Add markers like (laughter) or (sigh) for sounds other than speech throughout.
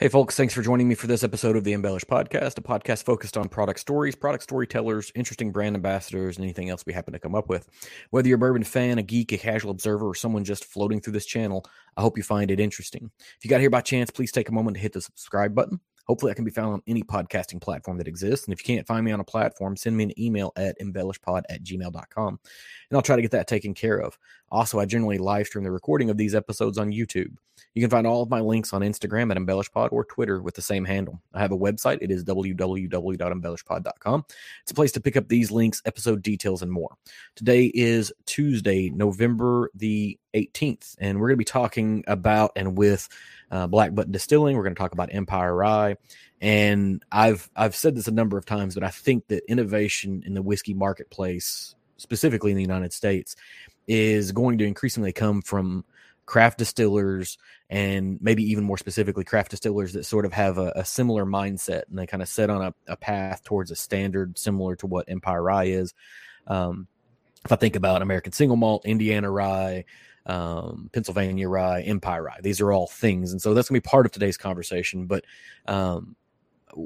Hey, folks, thanks for joining me for this episode of the Embellish Podcast, a podcast focused on product stories, product storytellers, interesting brand ambassadors, and anything else we happen to come up with. Whether you're a bourbon fan, a geek, a casual observer, or someone just floating through this channel, I hope you find it interesting. If you got here by chance, please take a moment to hit the subscribe button. Hopefully, I can be found on any podcasting platform that exists. And if you can't find me on a platform, send me an email at embellishpod at gmail.com and I'll try to get that taken care of. Also, I generally live stream the recording of these episodes on YouTube. You can find all of my links on Instagram at embellishpod or Twitter with the same handle. I have a website. It is www.embellishpod.com. It's a place to pick up these links, episode details, and more. Today is Tuesday, November the 18th, and we're going to be talking about and with uh, Black Button Distilling. We're going to talk about Empire Rye. And I've I've said this a number of times, but I think that innovation in the whiskey marketplace, specifically in the United States, is going to increasingly come from craft distillers and maybe even more specifically craft distillers that sort of have a, a similar mindset and they kind of set on a, a, path towards a standard similar to what Empire Rye is. Um, if I think about American single malt, Indiana Rye, um, Pennsylvania Rye, Empire Rye, these are all things, and so that's gonna be part of today's conversation. But um,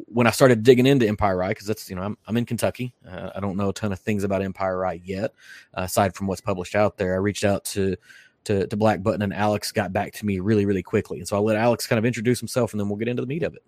when I started digging into Empire Rye, because that's you know I'm, I'm in Kentucky, uh, I don't know a ton of things about Empire Rye yet, uh, aside from what's published out there. I reached out to to, to Black Button, and Alex got back to me really really quickly, and so I'll let Alex kind of introduce himself, and then we'll get into the meat of it.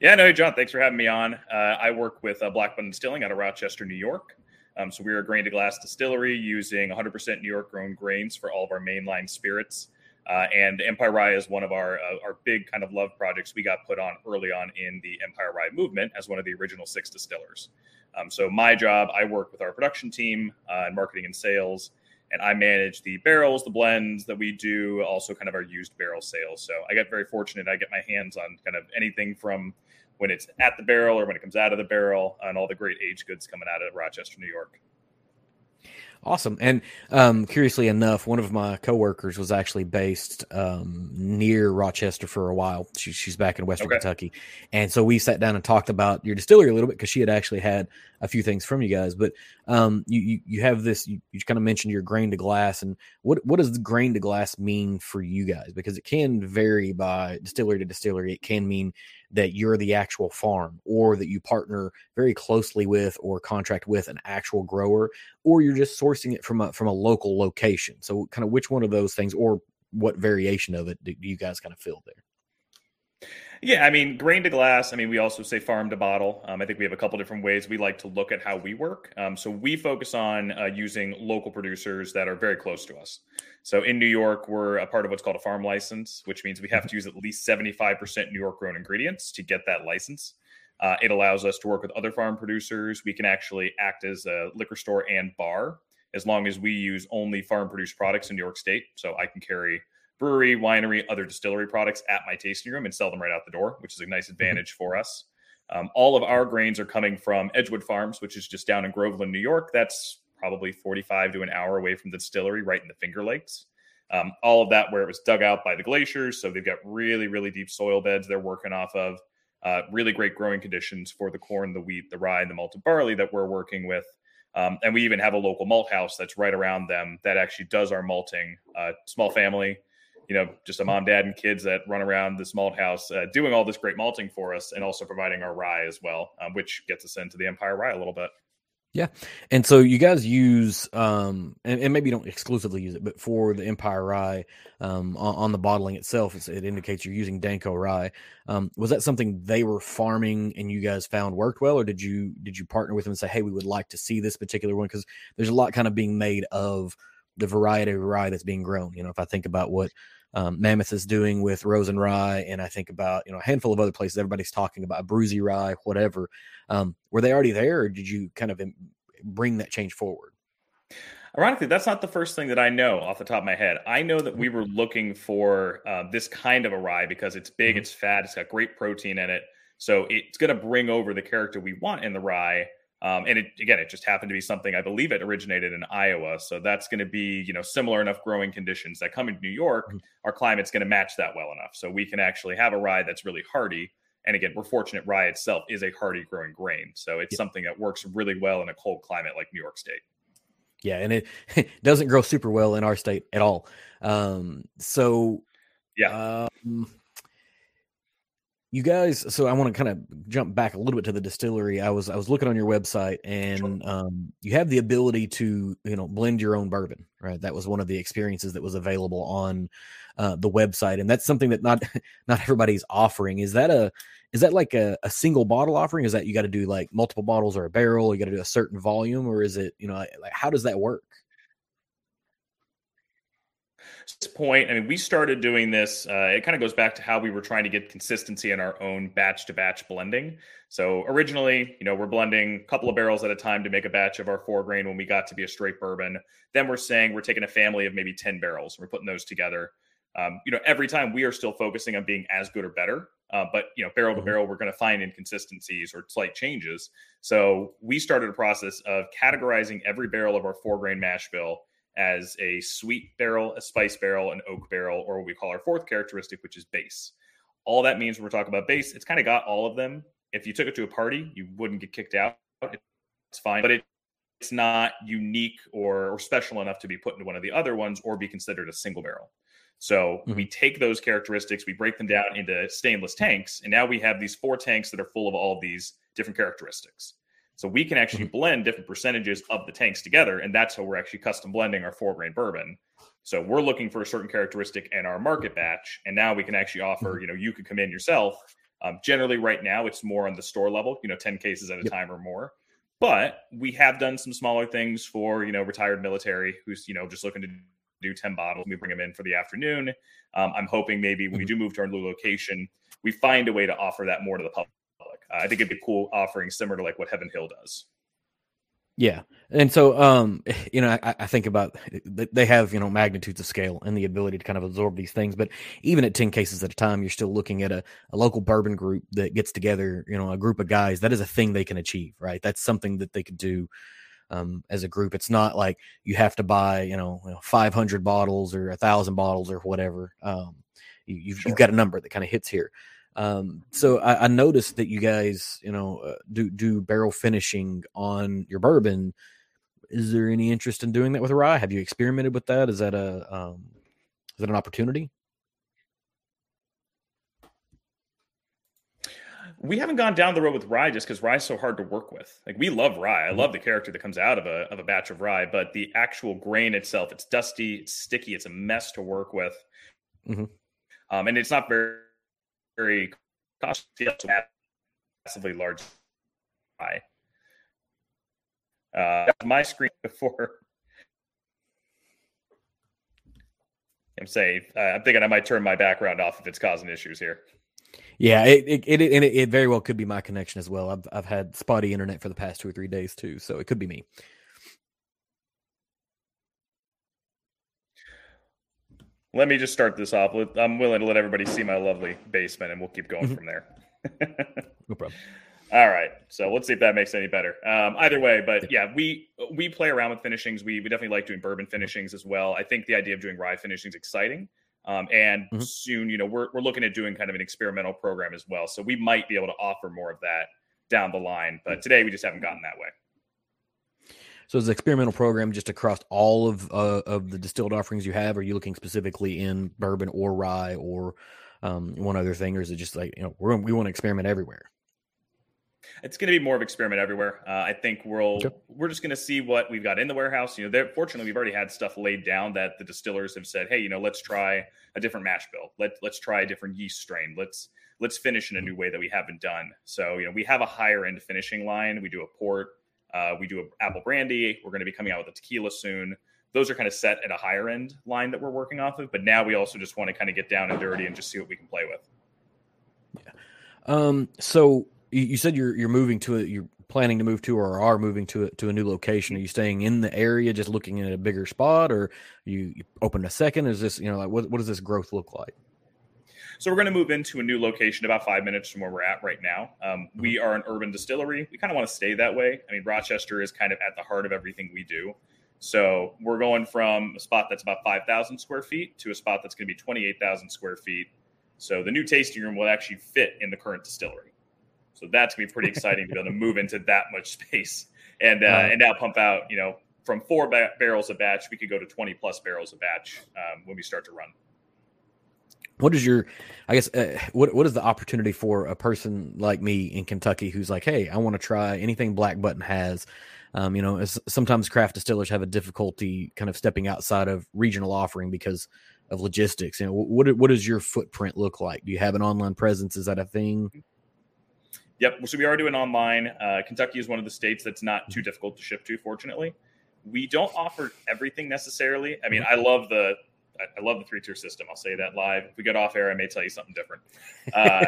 Yeah, no, John, thanks for having me on. Uh, I work with uh, Black Button Distilling out of Rochester, New York. Um, so we're a grain to glass distillery using 100% New York grown grains for all of our mainline spirits. Uh, and Empire Rye is one of our uh, our big kind of love projects we got put on early on in the Empire Rye movement as one of the original six distillers. Um, so my job, I work with our production team uh, and marketing and sales, and I manage the barrels, the blends that we do, also kind of our used barrel sales. So I get very fortunate. I get my hands on kind of anything from when it's at the barrel or when it comes out of the barrel, and all the great aged goods coming out of Rochester, New York. Awesome. And um, curiously enough, one of my coworkers was actually based um, near Rochester for a while. She, she's back in Western okay. Kentucky, and so we sat down and talked about your distillery a little bit because she had actually had a few things from you guys. But um, you, you, you have this. You, you kind of mentioned your grain to glass, and what what does grain to glass mean for you guys? Because it can vary by distillery to distillery. It can mean that you're the actual farm or that you partner very closely with or contract with an actual grower or you're just sourcing it from a from a local location. So kind of which one of those things or what variation of it do you guys kind of feel there yeah, I mean, grain to glass. I mean, we also say farm to bottle. Um, I think we have a couple different ways we like to look at how we work. Um, so we focus on uh, using local producers that are very close to us. So in New York, we're a part of what's called a farm license, which means we have to use at least 75% New York grown ingredients to get that license. Uh, it allows us to work with other farm producers. We can actually act as a liquor store and bar as long as we use only farm produced products in New York State. So I can carry brewery, winery, other distillery products at my tasting room and sell them right out the door, which is a nice mm-hmm. advantage for us. Um, all of our grains are coming from Edgewood Farms, which is just down in Groveland, New York. That's probably 45 to an hour away from the distillery, right in the Finger Lakes. Um, all of that where it was dug out by the glaciers. So they've got really, really deep soil beds they're working off of. Uh, really great growing conditions for the corn, the wheat, the rye, and the malted barley that we're working with. Um, and we even have a local malt house that's right around them that actually does our malting. Uh, small family, you know, just a mom, dad, and kids that run around this malt house uh, doing all this great malting for us and also providing our rye as well, um, which gets us into the Empire Rye a little bit. Yeah. And so you guys use, um, and, and, maybe don't exclusively use it, but for the Empire Rye um, on, on the bottling itself, it indicates you're using Danko Rye. Um, was that something they were farming and you guys found worked well, or did you did you partner with them and say, hey, we would like to see this particular one? Because there's a lot kind of being made of the variety of rye that's being grown. You know, if I think about what um, Mammoth is doing with Rosen Rye, and I think about you know a handful of other places everybody's talking about Bruisey Rye, whatever. Um, were they already there, or did you kind of bring that change forward? Ironically, that's not the first thing that I know off the top of my head. I know that we mm-hmm. were looking for uh, this kind of a rye because it's big, mm-hmm. it's fat, it's got great protein in it, so it's going to bring over the character we want in the rye um, and it, again, it just happened to be something I believe it originated in Iowa. So that's going to be, you know, similar enough growing conditions that come into New York. Mm-hmm. Our climate's going to match that well enough. So we can actually have a rye that's really hardy. And again, we're fortunate rye itself is a hardy growing grain. So it's something that works really well in a cold climate like New York State. Yeah. And it, (laughs) doesn't grow super well in our state at all. Um, so, yeah. Um, you guys so i want to kind of jump back a little bit to the distillery. I was i was looking on your website and um, you have the ability to you know blend your own bourbon right? That was one of the experiences that was available on uh, the website and that's something that not (laughs) not everybody's offering. Is that a is that like a, a single bottle offering? Is that you got to do like multiple bottles or a barrel? You got to do a certain volume or is it you know like how does that work point, I mean, we started doing this. Uh, it kind of goes back to how we were trying to get consistency in our own batch to batch blending. So originally, you know, we're blending a couple of barrels at a time to make a batch of our four grain when we got to be a straight bourbon. Then we're saying we're taking a family of maybe 10 barrels. We're putting those together. Um, you know, every time we are still focusing on being as good or better. Uh, but you know, barrel to mm-hmm. barrel, we're going to find inconsistencies or slight changes. So we started a process of categorizing every barrel of our four grain mash bill as a sweet barrel, a spice barrel, an oak barrel, or what we call our fourth characteristic, which is base. All that means when we're talking about base, it's kind of got all of them. If you took it to a party, you wouldn't get kicked out. It's fine, but it, it's not unique or, or special enough to be put into one of the other ones or be considered a single barrel. So mm-hmm. we take those characteristics, we break them down into stainless tanks, and now we have these four tanks that are full of all of these different characteristics. So we can actually mm-hmm. blend different percentages of the tanks together, and that's how we're actually custom blending our four grain bourbon. So we're looking for a certain characteristic in our market batch, and now we can actually offer. Mm-hmm. You know, you could come in yourself. Um, generally, right now it's more on the store level. You know, ten cases at a yep. time or more. But we have done some smaller things for you know retired military who's you know just looking to do 10 bottles. We bring them in for the afternoon. Um, I'm hoping maybe when we mm-hmm. do move to our new location, we find a way to offer that more to the public. Uh, I think it'd be a cool offering similar to like what Heaven Hill does. Yeah, and so um, (laughs) you know, I, I, think about they have you know magnitudes of scale and the ability to kind of absorb these things. But even at ten cases at a time, you're still looking at a, a local bourbon group that gets together. You know, a group of guys. That is a thing they can achieve, right? That's something that they could do um, as a group. It's not like you have to buy you know, you know 500 bottles or a thousand bottles or whatever. Um, you, have you've, sure. you've got a number that kind of hits here. Um, so I, I, noticed that you guys, you know, uh, do do barrel finishing on your bourbon. Is there any interest in doing that with rye? Have you experimented with that? Is that a um, is that an opportunity? we haven't gone down the road with rye just because rye is so hard to work with. Like we love rye. I mm-hmm. love the character that comes out of a of a batch of rye, but the actual grain itself, it's dusty, it's sticky, it's a mess to work with. Mm-hmm. Um, and it's not very very costly, massively large. Uh, my screen (laughs) before. I'm saying uh, I'm thinking I might turn my background off if it's causing issues here. Yeah, it it, it it it very well could be my connection as well. I've I've had spotty internet for the past two or three days too, so it could be me. Let me just start this off. I'm willing to let everybody see my lovely basement, and we'll keep going mm-hmm. from there. (laughs) no problem. All right, so let's see if that makes any better. Um, either way, but yeah, we we play around with finishings. We we definitely like doing bourbon finishings as well. I think the idea of doing rye finishings is exciting. Um, and mm-hmm. soon, you know, we're we're looking at doing kind of an experimental program as well. So we might be able to offer more of that down the line. But today, we just haven't gotten that way. So is the experimental program just across all of uh, of the distilled offerings you have? Are you looking specifically in bourbon or rye or um, one other thing, or is it just like you know we're, we want to experiment everywhere? It's going to be more of experiment everywhere. Uh, I think we'll okay. we're just going to see what we've got in the warehouse. You know, fortunately we've already had stuff laid down that the distillers have said, hey, you know, let's try a different mash bill. Let let's try a different yeast strain. Let's let's finish in a new way that we haven't done. So you know, we have a higher end finishing line. We do a port. Uh, we do an apple brandy. We're going to be coming out with a tequila soon. Those are kind of set at a higher end line that we're working off of. But now we also just want to kind of get down and dirty and just see what we can play with. Yeah. Um, so you said you're you're moving to it. You're planning to move to or are moving to it to a new location. Are you staying in the area, just looking at a bigger spot, or you, you open a second? Is this you know like what what does this growth look like? So we're going to move into a new location about five minutes from where we're at right now. Um, we mm-hmm. are an urban distillery. We kind of want to stay that way. I mean, Rochester is kind of at the heart of everything we do. So we're going from a spot that's about 5,000 square feet to a spot that's going to be 28,000 square feet. So the new tasting room will actually fit in the current distillery. So that's going to be pretty exciting to be able to move into that much space and uh, and now pump out. You know, from four ba- barrels a batch, we could go to 20 plus barrels a batch um, when we start to run. What is your i guess uh, what what is the opportunity for a person like me in kentucky who's like hey i want to try anything black button has. Um, you know sometimes craft distillers have a difficulty kind of stepping outside of regional offering because of logistics. You know what what does your footprint look like? Do you have an online presence? Is that a thing? Yep. So we are doing online. Uh, kentucky is one of the states that's not too difficult to ship to fortunately. We don't offer everything necessarily. I mean mm-hmm. i love the I, love the three tier system. I'll say that live. If we get off air, I may tell you something different. (laughs) Uh,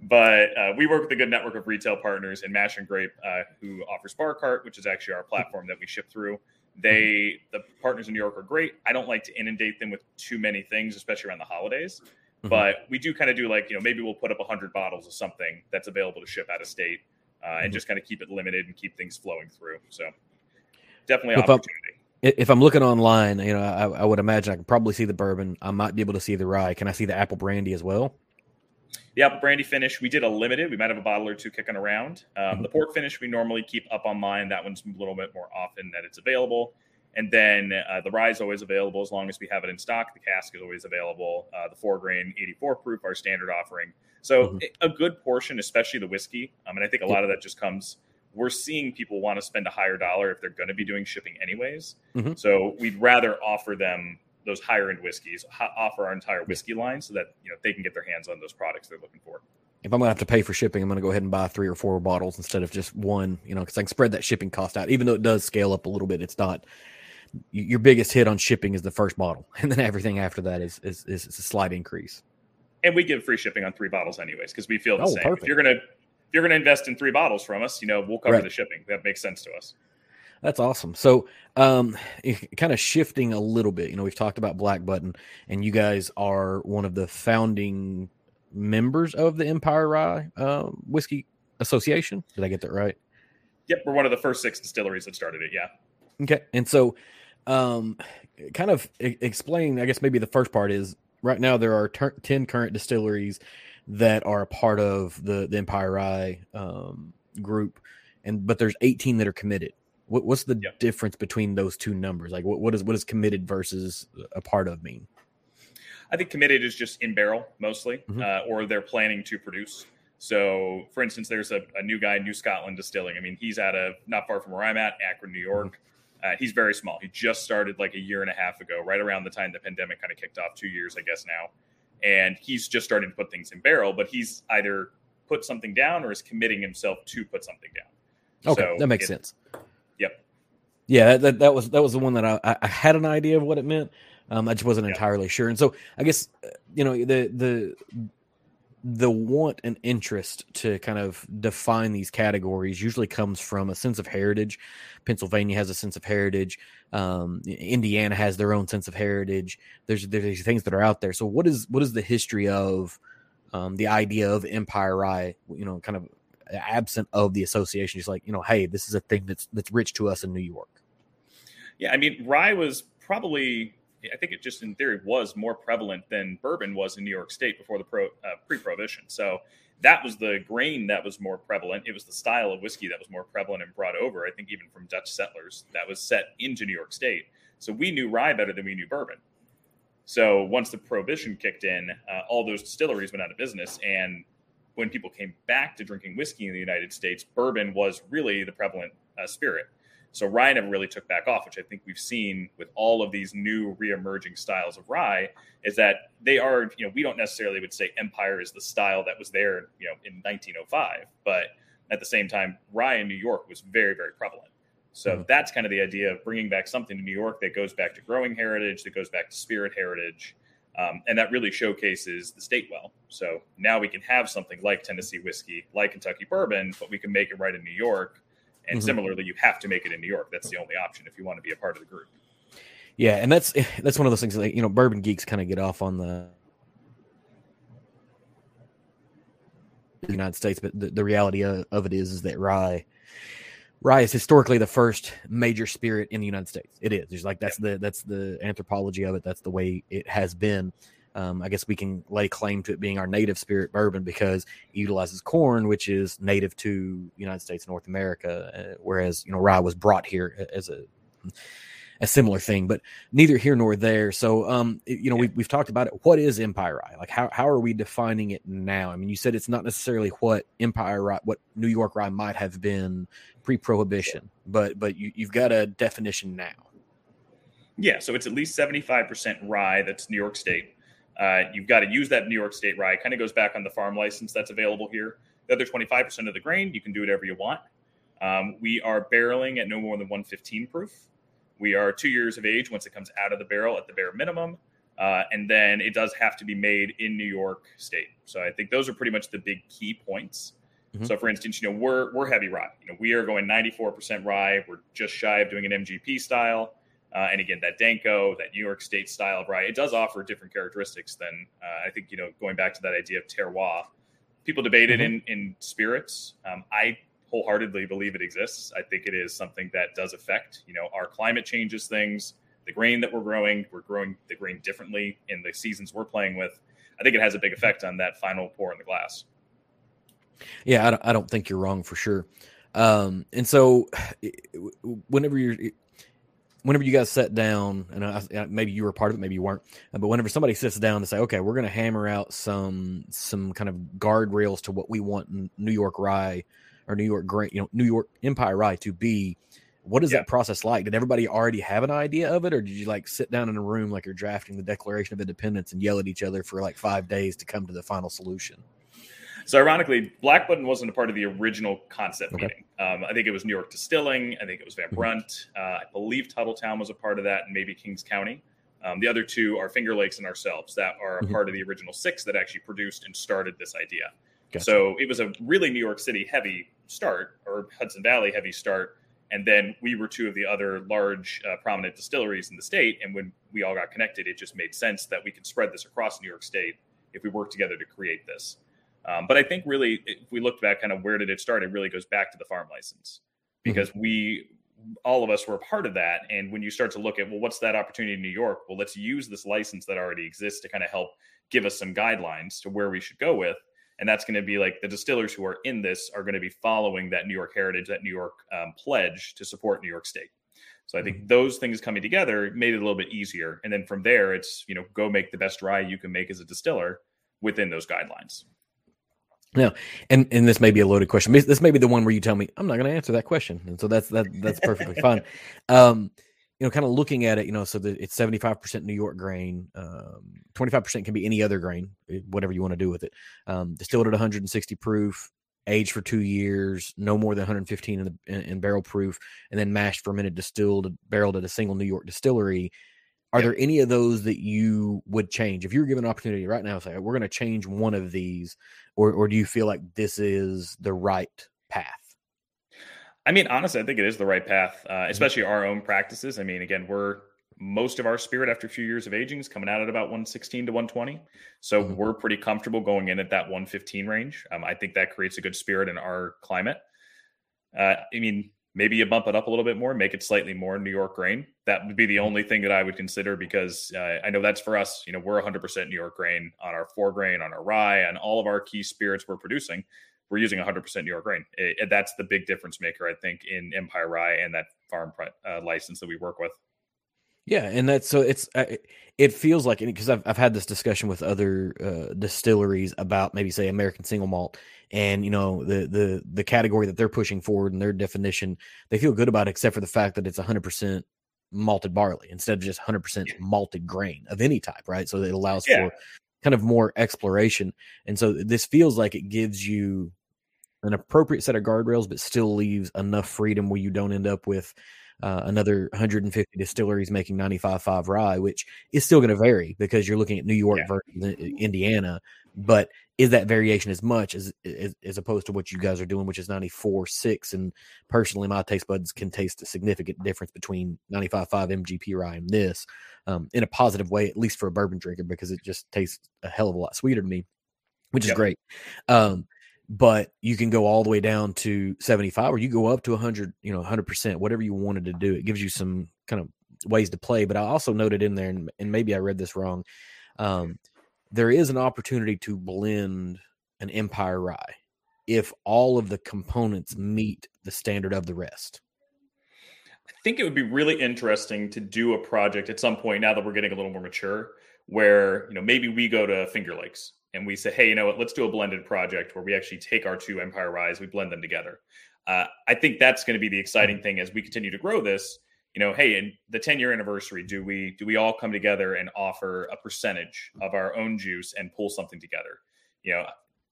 but uh, we work with a good network of retail partners in Mash and Grape, uh, who offers Bar Cart, which is actually our platform that we ship through. They, the partners in New York are great. I don't like to inundate them with too many things, especially around the holidays. Mm-hmm. But we do kind of do like, you know, maybe we'll put up 100 bottles of something that's available to ship out of state uh, mm-hmm. and just kind of keep it limited and keep things flowing through. So definitely opportunity if I'm looking online, you know, I, I, would imagine I can probably see the bourbon. I might be able to see the rye. Can I see the apple brandy as well? The apple brandy finish, we did a limited. We might have a bottle or two kicking around. Um, mm-hmm. The port finish, we normally keep up online. That one's a little bit more often that it's available. And then uh, the rye is always available as long as we have it in stock. The cask is always available. Uh, the four grain, 84 proof, our standard offering. So mm-hmm. a good portion, especially the whiskey. I mean, I think a lot of that just comes we're seeing people want to spend a higher dollar if they're going to be doing shipping anyways. Mm-hmm. So we'd rather offer them those higher end whiskeys, offer our entire whiskey line so that you know they can get their hands on those products they're looking for. If I'm gonna have to pay for shipping, I'm gonna go ahead and buy three or four bottles instead of just one. You know, because I can spread that shipping cost out. Even though it does scale up a little bit, it's not your biggest hit on shipping is the first bottle, (laughs) and then everything after that is is, is a slight increase. And we give free shipping on three bottles anyways because we feel the oh, same. Perfect. If you're gonna you're going to invest in three bottles from us, you know, we'll cover right. the shipping. That makes sense to us. That's awesome. So, um, (laughs) kind of shifting a little bit, you know, we've talked about Black Button, and you guys are one of the founding members of the Empire Rye uh, Whiskey Association. Did I get that right? Yep, we're one of the first six distilleries that started it. Yeah. Okay, and so, um, kind of explain. I guess maybe the first part is right now there are ter- ten current distilleries that are a part of the the Empire Rye um, group, and but there's 18 that are committed. What, what's the yep. difference between those two numbers? Like, what, what is what is committed versus a part of mean? I think committed is just in barrel mostly, mm-hmm. uh, or they're planning to produce. So, for instance, there's a, a, new guy, New Scotland Distilling. I mean, he's out of not far from where I'm at, Akron, New York. Mm-hmm. Uh, he's very small. He just started like a year and a half ago, right around the time the pandemic kind of kicked off, two years, I guess now and he's just starting to put things in barrel, but he's either put something down or is committing himself to put something down. Okay, so that makes it, sense. Yep. Yeah, that, that, that was that was the one that I, I had an idea of what it meant. Um, I just wasn't yep. entirely sure, and so I guess uh, you know the the the want and interest to kind of define these categories usually comes from a sense of heritage. Pennsylvania has a sense of heritage. Um, Indiana has their own sense of heritage. There's there's these things that are out there. So what is what is the history of um, the idea of Empire Rye? You know, kind of absent of the association. Just like you know, hey, this is a thing that's that's rich to us in New York. Yeah, I mean, rye was probably I think it just in theory was more prevalent than bourbon was in New York State before the pro, uh, pre-prohibition. So that was the grain that was more prevalent. It was the style of whiskey that was more prevalent and brought over. I think even from Dutch settlers that was set into New York State. So we knew rye better than we knew bourbon. So once the prohibition kicked in, uh, all those distilleries went out of business. And when people came back to drinking whiskey in the United States, bourbon was really the prevalent uh, spirit. So rye never really took back off, which I think we've seen with all of these new re-emerging styles of rye, is that they are, you know, we don't necessarily would say Empire is the style that was there, you know, in 1905, but at the same time, rye in New York was very, very prevalent. So mm-hmm. that's kind of the idea of bringing back something to New York that goes back to growing heritage, that goes back to spirit heritage, um, and that really showcases the state well. So now we can have something like Tennessee whiskey, like Kentucky bourbon, but we can make it right in New York and mm-hmm. similarly, you have to make it in New York. That's the only option if you want to be a part of the group. Yeah, and that's (laughs) that's one of those things that you know, bourbon geeks kind of get off on the United States, but the, the reality of, of, it is is that rye rye is historically the first major spirit in the United States. It is. It's like that's the that's the anthropology of it. That's the way it has been. Um, I guess we can lay claim to it being our native spirit bourbon because it utilizes corn, which is native to United States, North America, uh, whereas you know rye was brought here as a a similar thing, but neither here nor there. So, um, you know, yeah. we, we've talked about it. What is Empire Rye? Like, how, how are we defining it now? I mean, you said it's not necessarily what Empire Rye, what New York Rye might have been pre-prohibition, but but you, you've got a definition now. Yeah, so it's at least seventy five percent rye. That's New York State. Uh, you've got to use that New York State rye. Kind of goes back on the farm license that's available here. The other twenty five percent of the grain, you can do whatever you want. Um, we are barreling at no more than one fifteen proof. We are two years of age once it comes out of the barrel at the bare minimum. Uh, and then it does have to be made in New York State. So I think those are pretty much the big key points. Mm-hmm. So, for instance, you know we're we're heavy rye. You know we are going 94% rye. We're just shy of doing an MGP style. Uh, and again, that Danko, that New York State style of rye, it does offer different characteristics than uh, I think you know going back to that idea of terroir. People debate mm-hmm. it in in spirits. Um, I wholeheartedly believe it exists. I think it is something that does affect. You know, our climate changes things. The grain that we're growing, we're growing the grain differently in the seasons we're playing with. I think it has a big effect on that final pour in the glass. Yeah, I don't, I don't think you're wrong for sure. Um, and so, (sighs) whenever you're, whenever you guys sat down, and I, maybe you were part of it, maybe you weren't, uh, but whenever somebody sits down to say, okay, we're going to hammer out some some kind of guardrails to what we want New York Rye or New York Grain, you know, New York Empire Rye to be. What is yeah. that process like? Did everybody already have an idea of it, or did you like sit down in a room like you're drafting the Declaration of Independence and yell at each other for like five days to come to the final solution? So ironically, Black Button wasn't a part of the original concept okay. meeting. Um, I think it was New York Distilling. I think it was Van mm-hmm. Brunt. Uh, I believe Tuthilltown was a part of that, and maybe Kings County. Um, the other two are Finger Lakes and ourselves that are a mm-hmm. part of the original six that actually produced and started this idea. Gotcha. So it was a really New York City heavy start or Hudson Valley heavy start. And then we were two of the other large, uh, prominent distilleries in the state. And when we all got connected, it just made sense that we could spread this across New York State if we work together to create this. Um, but I think really, if we looked back, kind of where did it start? It really goes back to the farm license mm-hmm. because mm-hmm. we, all of us, were a part of that. And when you start to look at, well, what's that opportunity in New York? Well, let's use this license that already exists to kind of help give us some guidelines to where we should go with. And that's going to be like the distillers who are in this are going to be following that New York heritage, that New York um, pledge to support New York State. So I think mm-hmm. those things coming together made it a little bit easier. And then from there, it's you know go make the best rye you can make as a distiller within those guidelines. Now, and and this may be a loaded question. This may be the one where you tell me I'm not going to answer that question, and so that's that that's perfectly fine. (laughs) Um, you know, kind of looking at it, you know, so that it's 75% New York grain, um, 25% can be any other grain, eh, whatever you want to do with it. Um, distilled at 160 proof, aged for two years, no more than 115 in, the, in, in barrel proof, and then mashed, fermented, distilled, barreled at a single New York distillery. Are there any of those that you would change if you were given an opportunity right now? Say we're going to change one of these, or or do you feel like this is the right path? I mean, honestly, I think it is the right path, uh, mm-hmm. especially mm-hmm. our own practices. I mean, again, we're most of our spirit after a few years of aging is coming out at about 116 to 120. So mm-hmm. we're pretty comfortable going in at that 115 range. Um, I think that creates a good spirit in our climate. Uh, I mean, maybe you bump it up a little bit more, make it slightly more New York grain. That would be the only thing that I would consider because uh, I know that's for us. You know, we're 100% New York grain on our four grain, on our rye, on all of our key spirits we're producing. We're using 100% New York grain. It, that's the big difference maker, I think, in Empire Rye and that farm uh, license that we work with. Yeah, and that's so it's it feels like because I've I've had this discussion with other uh, distilleries about maybe say American single malt and you know the the the category that they're pushing forward and their definition they feel good about it, except for the fact that it's 100% malted barley instead of just 100% malted grain of any type, right? So it allows yeah. for kind of more exploration, and so this feels like it gives you an appropriate set of guardrails, but still leaves enough freedom where you don't end up with uh, another 150 distilleries making 95.5 rye, which is still going to vary because you're looking at New York yeah. versus Indiana. But is that variation as much as, as, as opposed to what you guys are doing, which is 94 6. And personally, my taste buds can taste a significant difference between 95.5 MGP rye and this um, in a positive way, at least for a bourbon drinker, because it just tastes a hell of a lot sweeter to me, which is yep. great. Um, but you can go all the way down to 75 or you go up to 100 you know 100% whatever you wanted to do it gives you some kind of ways to play but i also noted in there and, and maybe i read this wrong um, there is an opportunity to blend an empire rye if all of the components meet the standard of the rest I think it would be really interesting to do a project at some point now that we're getting a little more mature, where you know maybe we go to Finger Lakes and we say, hey, you know what, let's do a blended project where we actually take our two Empire Ryes, we blend them together. Uh, I think that's going to be the exciting thing as we continue to grow this. You know, hey, in the 10 year anniversary, do we do we all come together and offer a percentage of our own juice and pull something together? You know,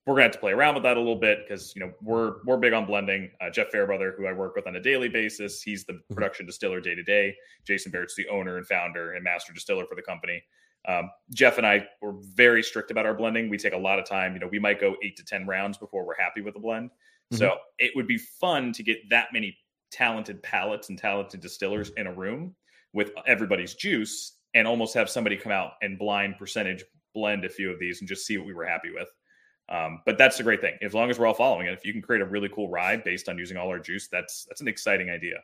we're gonna have to play around with that a little bit because you know we're we're big on blending. Uh, Jeff Fairbrother, who I work with on a daily basis, he's the mm-hmm. production distiller day to day. Jason Barrett's the owner and founder and master distiller for the company. Um, Jeff and I were very strict about our blending. We take a lot of time. You know, we might go eight to ten rounds before we're happy with the blend. Mm-hmm. So it would be fun to get that many talented palates and talented distillers in a room with everybody's juice and almost have somebody come out and blind percentage blend a few of these and just see what we were happy with. Um, but that's the great thing. As long as we're all following it, if you can create a really cool ride based on using all our juice, that's that's an exciting idea.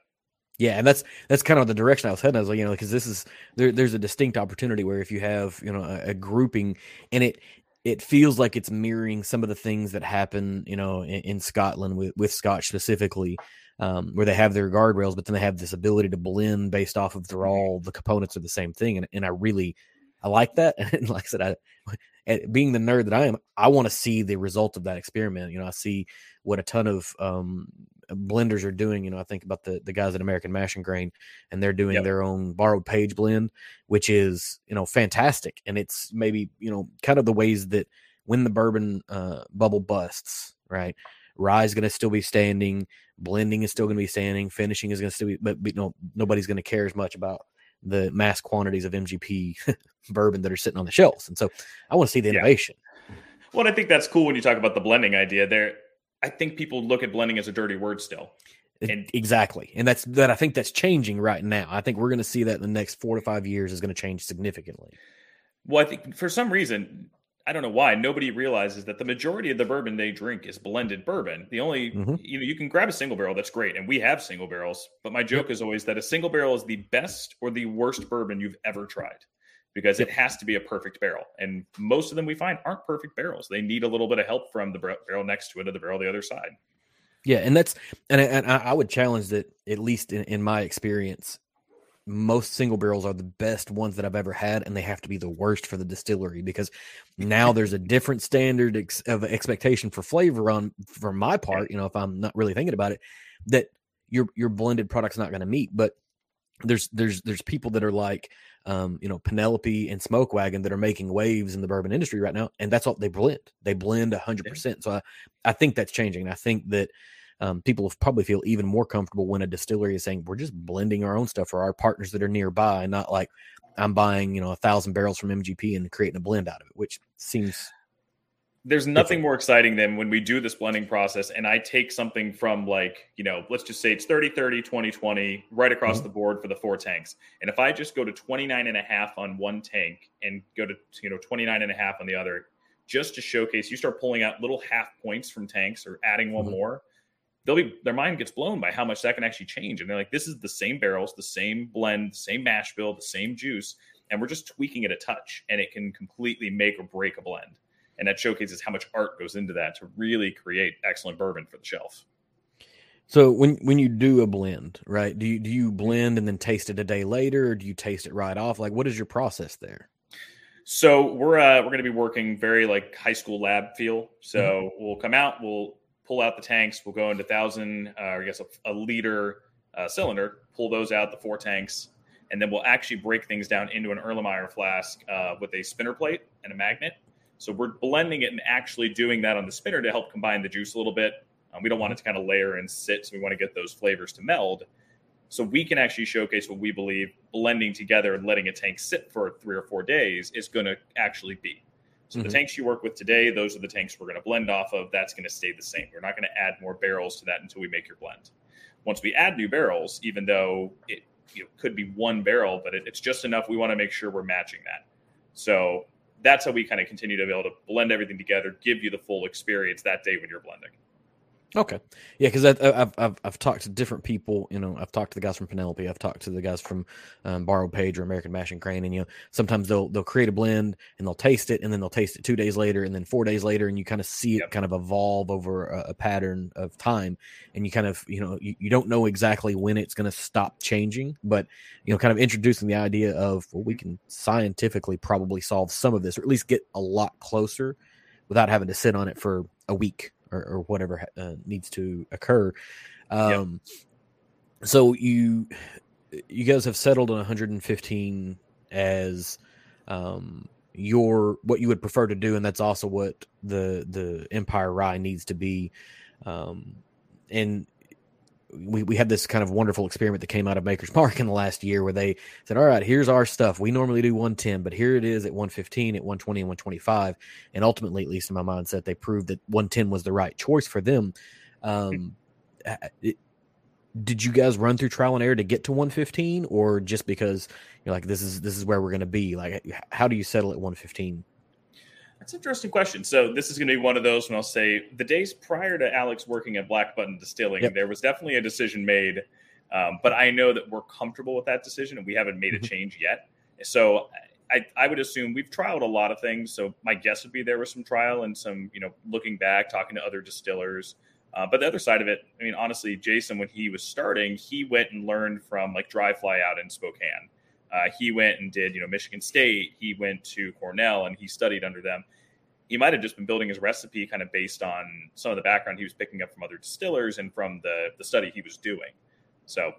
Yeah, and that's that's kind of the direction I was heading. I was like, you know, because this is there, there's a distinct opportunity where if you have you know a, a, grouping and it it feels like it's mirroring some of the things that happen you know in, in Scotland with with Scotch specifically, um, where they have their guardrails, but then they have this ability to blend based off of they're all the components are the same thing, and and I really I like that. (laughs) And like I said, I being the nerd that I am, I want to see the result of that experiment. You know, I see what a ton of um, blenders are doing. You know, I think about the the guys at American Mash and Grain, and they're doing yep. their own borrowed page blend, which is you know fantastic. And it's maybe you know kind of the ways that when the bourbon uh, bubble busts, right? Rye is going to still be standing, blending is still going to be standing, finishing is going to still be, but, but know, nobody's going to care as much about the mass quantities of MGP (laughs) bourbon that are sitting on the shelves. And so I want to see the innovation. Yeah. Well, I think that's cool when you talk about the blending idea there. I think people look at blending as a dirty word still. And exactly. And that's that I think that's changing right now. I think we're going to see that in the next 4 to 5 years is going to change significantly. Well, I think for some reason I don't know why nobody realizes that the majority of the bourbon they drink is blended bourbon. The only mm-hmm. you know you can grab a single barrel that's great, and we have single barrels. But my joke yep. is always that a single barrel is the best or the worst bourbon you've ever tried because yep. it has to be a perfect barrel, and most of them we find aren't perfect barrels. They need a little bit of help from the barrel next to it or the barrel the other side. Yeah, and that's and and I would challenge that at least in, in my experience, most single barrels are the best ones that I've ever had, and they have to be the worst for the distillery because (laughs) now there's a different standard ex- of expectation for flavor on for my part. You know, if I'm not really thinking about it, that your your blended product's not going to meet. But there's there's there's people that are like um, you know Penelope and Smoke Wagon that are making waves in the bourbon industry right now, and that's all they blend. They blend hundred percent. So I I think that's changing. I think that um, people will probably feel even more comfortable when a distillery is saying we're just blending our own stuff for our partners that are nearby, and not like I'm buying you know a thousand barrels from MGP and creating a blend out of it, which seems. There's nothing more exciting than when we do this blending process and I take something from like, you know, let's just say it's 30 30 20 20 right across mm-hmm. the board for the four tanks. And if I just go to 29 and a half on one tank and go to, you know, 29 and a half on the other, just to showcase, you start pulling out little half points from tanks or adding one mm-hmm. more they'll be their mind gets blown by how much that can actually change. And they're like, this is the same barrels, the same blend, the same mash bill, the same juice, and we're just tweaking it a touch, and it can completely make or break a blend. And that showcases how much art goes into that to really create excellent bourbon for the shelf. So when when you do a blend, right? Do you do you blend and then taste it a day later, or do you taste it right off? Like, what is your process there? So we're uh, we're going to be working very like high school lab feel. So mm-hmm. we'll come out, we'll pull out the tanks. We'll go into thousand, uh, I guess, a, a liter uh, cylinder. Pull those out, the four tanks, and then we'll actually break things down into an Erlenmeyer flask uh, with a spinner plate and a magnet. So we're blending it and actually doing that on the spinner to help combine the juice a little bit. Um, we don't want it to kind of layer and sit, so we want to get those flavors to meld. So we can actually showcase what we believe blending together and letting a tank sit for three or four days is going to actually be. So mm-hmm. the tanks you work with today, those are the tanks we're going to blend off of. That's going to stay the same. We're not going to add more barrels to that until we make your blend. Once we add new barrels, even though it you know, could be one barrel, but it, it's just enough, we want to make sure we're matching that. So that's how we kind of continue to be able to blend everything together, give you the full experience that day when you're blending. Okay, yeah, because I've, I've I've talked to different people. You know, I've talked to the guys from Penelope. I've talked to the guys from um, Borrowed Page or American Mash and Grain. And you know, sometimes they'll they'll create a blend and they'll taste it, and then they'll taste it two days later, and then four days later, and you kind of see it yep. kind of evolve over a, a, pattern of time, and you kind of you know you, you don't know exactly when it's going to stop changing, but you know, kind of introducing the idea of well, we can scientifically probably solve some of this, or at least get a lot closer without having to sit on it for a week or, or whatever uh, needs to occur. Um, yep. So you you guys have settled on 115 as um, your what you would prefer to do, and that's also what the the Empire Rye needs to be. Um, and we, we had this kind of wonderful experiment that came out of Maker's Mark in the last year where they said, All right, here's our stuff. We normally do 110, but here it is at 115, at 120, and 125. And ultimately, at least in my mindset, they proved that 110 was the right choice for them. Um, it, did you guys run through trial and error to get to 115 or just because you're like this is this is where we're going to be like how do you settle at 115 that's an interesting question. So this is going to be one of those when I'll say the days prior to Alex working at Black Button Distilling, yep. there was definitely a decision made, um, but I know that we're comfortable with that decision and we haven't made a mm-hmm. change yet. So I, I would assume we've trialed a lot of things. So my guess would be there was some trial and some, you know, looking back, talking to other distillers. Uh, but the other side of it, I mean, honestly, Jason, when he was starting, he went and learned from like Dry Fly out in Spokane. Uh, he went and did, you know, Michigan State. He went to Cornell and he studied under them. He might have just been building his recipe kind of based on some of the background he was picking up from other distillers and from the the study he was doing. So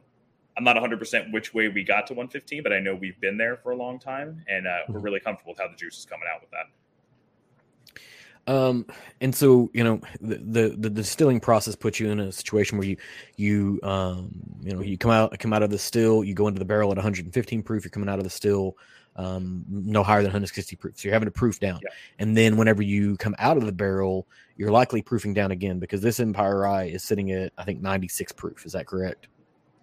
I'm not 100% which way we got to 115, but I know we've been there for a long time, and uh, we're mm-hmm. really comfortable with how the juice is coming out with that. Um, and so you know the, the, the distilling process puts you in a situation where you you um you know you come out come out of the still, you go into the barrel at 115 proof, you're coming out of the still um no higher than 160 proof, so you're having to proof down. Yeah. And then whenever you come out of the barrel, you're likely proofing down again because this Empire Rye is sitting at I think 96 proof. Is that correct?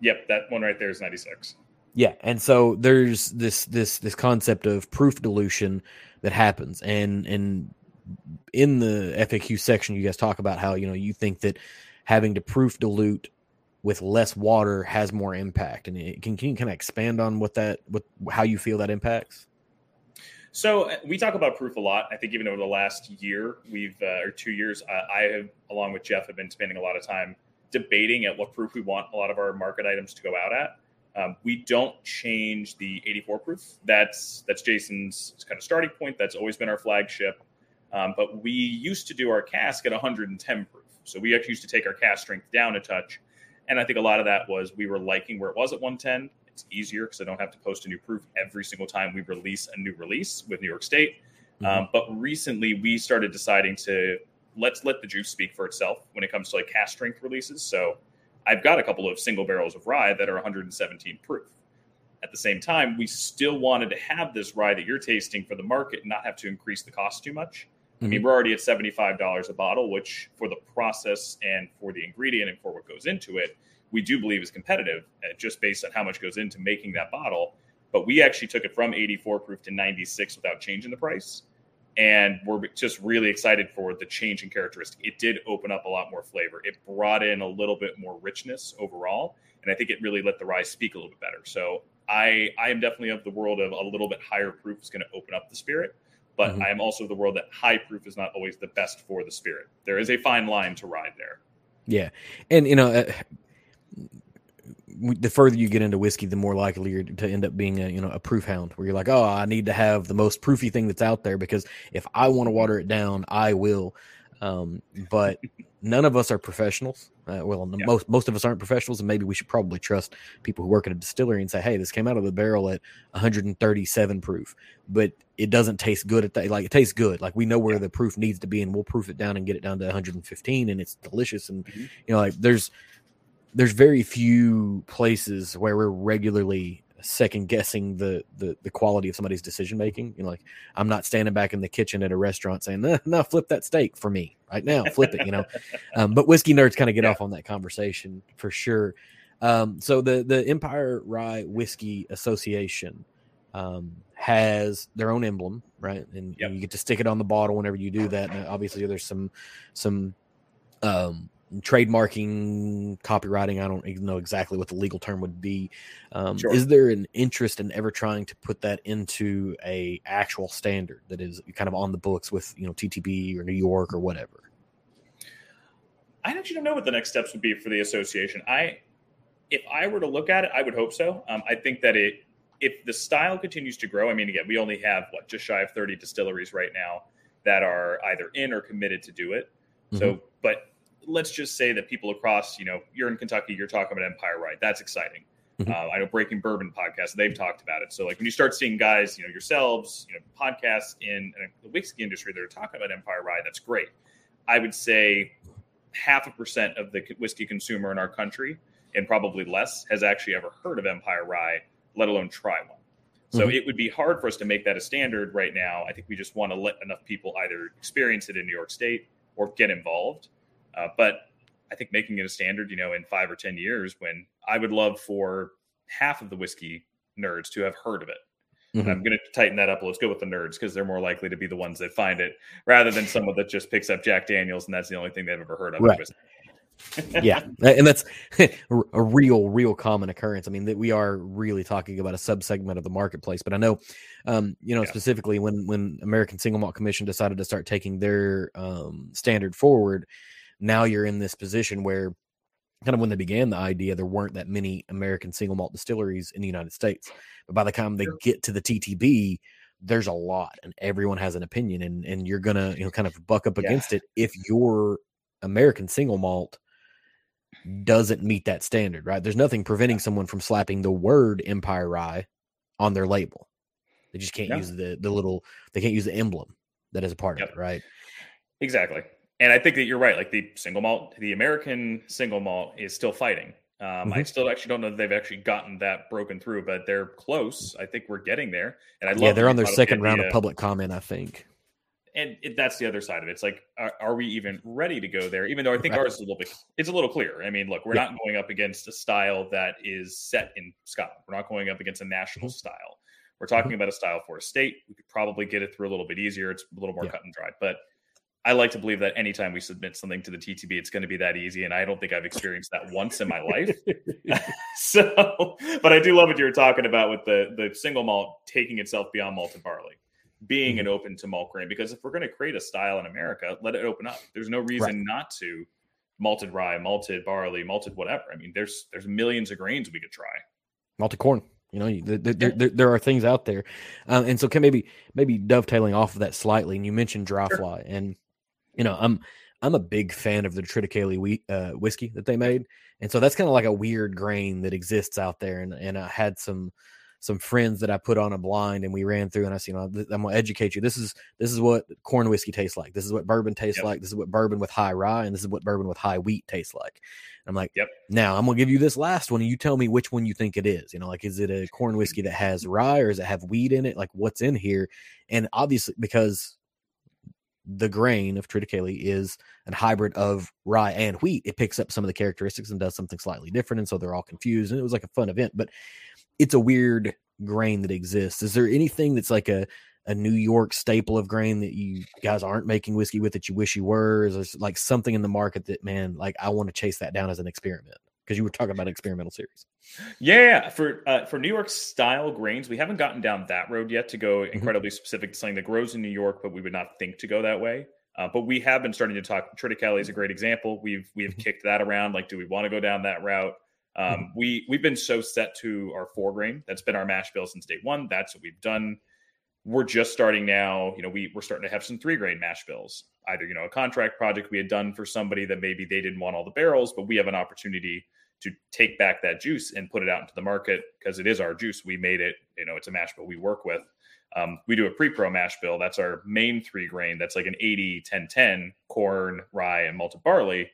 Yep, that one right there is 96. Yeah, and so there's this this this concept of proof dilution that happens, and and in the FAQ section, you guys talk about how you know you think that having to proof dilute with less water has more impact, and it, can can you kind of expand on what that what how you feel that impacts? So uh, we talk about proof a lot. I think even over the last year, we've uh, or two years, uh, I have, along with Jeff, have been spending a lot of time debating at what proof we want a lot of our market items to go out at. Um, we don't change the 84 proof. That's that's Jason's kind of starting point. That's always been our flagship. Um, but we used to do our cask at 110 proof. So we actually used to take our cask strength down a touch. And I think a lot of that was we were liking where it was at 110. It's easier because I don't have to post a new proof every single time we release a new release with New York State. Mm-hmm. Um, but recently we started deciding to let's let the juice speak for itself when it comes to like cask strength releases. So I've got a couple of single barrels of rye that are 117 proof. At the same time, we still wanted to have this rye that you're tasting for the market and not have to increase the cost too much. I mean, mm-hmm. we're already at $75 a bottle, which for the process and for the ingredient and for what goes into it, we do believe is competitive uh, just based on how much goes into making that bottle. But we actually took it from 84 proof to 96 without changing the price. And we're just really excited for the change in characteristic. It did open up a lot more flavor. It brought in a little bit more richness overall. And I think it really let the rye speak a little bit better. So I, I am definitely of the world of a little bit higher proof is going to open up the spirit but mm-hmm. I am also the world that high proof is not always the best for the spirit. There is a fine line to ride there. Yeah, and you know, uh, the further you get into whiskey, the more likely you're to end up being a you know a proof hound, where you're like, oh, I need to have the most proofy thing that's out there because if I want to water it down, I will. Um, but (laughs) none of us are professionals. Uh, well, yeah. most most of us aren't professionals, and maybe we should probably trust people who work at a distillery and say, "Hey, this came out of the barrel at 137 proof, but it doesn't taste good at that. Like it tastes good. Like we know where yeah. the proof needs to be, and we'll proof it down and get it down to 115, and it's delicious. And mm-hmm. you know, like there's there's very few places where we're regularly second guessing the, the the quality of somebody's decision making. You know, like I'm not standing back in the kitchen at a restaurant saying, "No, no flip that steak for me right now, flip it." You know, (laughs) um, but whiskey nerds kind of get yeah. off on that conversation for sure. Um, so the the Empire Rye Whiskey Association um, has their own emblem, right? And, yep. and, you get to stick it on the bottle whenever you do that. And obviously, there's some some um, trademarking, copyrighting. I don't even know exactly what the legal term would be. Um, Sure. Is there an interest in ever trying to put that into a actual standard that is kind of on the books with you know TTB or New York or whatever? I actually don't know what the next steps would be for the association. I, if I were to look at it, I would hope so. Um, I think that it, if the style continues to grow, I mean, again, we only have what just shy of thirty distilleries right now that are either in or committed to do it. So, but let's just say that people across, you know, you're in Kentucky, you're talking about Empire Rye. That's exciting. Mhm. Uh, I know Breaking Bourbon podcast, they've talked about it. So, like when you start seeing guys, you know, yourselves, you know, podcasts in, in the whiskey industry that are talking about Empire Rye, that's great. I would say half a percent of the whiskey consumer in our country, and probably less, has actually ever heard of Empire Rye, let alone try one. So Mhm. it would be hard for us to make that a standard right now. I think we just want to let enough people either experience it in New York State or get involved. Uh, but I think making it a standard, you know, in five or 10 years, when I would love for half of the whiskey nerds to have heard of it. Mhm. I'm going to tighten that up. Let's go with the nerds because they're more likely to be the ones that find it rather than someone that just picks up Jack Daniels and that's the only thing they've ever heard of. Right. (laughs) yeah, and that's (laughs) a real, real common occurrence. I mean, that we are really talking about a subsegment of the marketplace. But I know, um, you know, Yeah. specifically when when American Single Malt Commission decided to start taking their um, standard forward, now you're in this position where, kind of when they began the idea, there weren't that many American single malt distilleries in the United States. But by the time they get to the TTB, there's a lot, and everyone has an opinion, and and you're gonna you know kind of buck up Yeah. against it if your American single malt doesn't meet that standard, right? There's nothing preventing someone from slapping the word Empire Rye on their label. They just can't No. use the the little they can't use the emblem that is a part Yep. of it, right? Exactly. And I think that you're right. Like the single malt, the American single malt is still fighting. Um, I Mhm. still actually don't know that they've actually gotten that broken through, but they're close. I think we're getting there. And I love Yeah, they're on their second round of public comment, I think. and it, that's the other side of it. It's like, are, are we even ready to go there? Even though I think Right. ours is a little bit, it's a little clearer. I mean, look, we're Yeah. not going up against a style that is set in Scotland. We're not going up against a national Mhm. style. We're talking about a style for a state. We could probably get it through a little bit easier. It's a little more Yeah. cut and dry. But I like to believe that anytime we submit something to the TTB, it's going to be that easy. And I don't think I've experienced that once in my life. (laughs) (laughs) so, but I do love what you were talking about with the the single malt taking itself beyond malted barley, being an open to malt grain. Because if we're going to create a style in America, let it open up. There's no reason not to malted rye, malted barley, malted whatever. I mean, there's there's millions of grains we could try. Malted corn. You know, there, there, there, there are things out there, um, and so can maybe maybe dovetailing off of that slightly. And you mentioned dry Sure. fly, and you know, I'm I'm a big fan of the Triticale wheat uh, whiskey that they made, and so that's kind of like a weird grain that exists out there. And and I had some some friends that I put on a blind, and we ran through, and I said, you know, I'm gonna educate you. This is this is what corn whiskey tastes like. This is what bourbon tastes Yep. like. This is what bourbon with high rye, and this is what bourbon with high wheat tastes like. I'm like, Yep. now I'm gonna give you this last one, and you tell me which one you think it is. You know, like is it a corn whiskey that has rye, or does it have wheat in it? Like what's in here? And obviously, because the grain of triticale is a hybrid of rye and wheat, it picks up some of the characteristics and does something slightly different, and so they're all confused. And it was like a fun event, but it's a weird grain that exists. Is there anything that's like a a New York staple of grain that you guys aren't making whiskey with that you wish you were? Is there like something in the market that man, like I want to chase that down as an experiment? Because you were talking about experimental series. Yeah, for uh, for New York style grains, we haven't gotten down that road yet to go Mm-hmm. incredibly specific to something that grows in New York, but we would not think to go that way. Uh, but we have been starting to talk. Triticale is a great example. We've we have Mhm. kicked that around. Like, do we want to go down that route? Um, Mhm. We we've been so set to our four grain. That's been our mash bill since day one. That's what we've done. We're just starting now. You know, we we're starting to have some three grain mash bills. Either you know a contract project we had done for somebody that maybe they didn't want all the barrels, but we have an opportunity to take back that juice and put it out into the market because it is our juice. We made it. You know, it's a mash bill we work with. Um, we do a pre-pro mash bill. That's our main three grain. That's like an 80, 10, 10 corn, rye, and malted barley.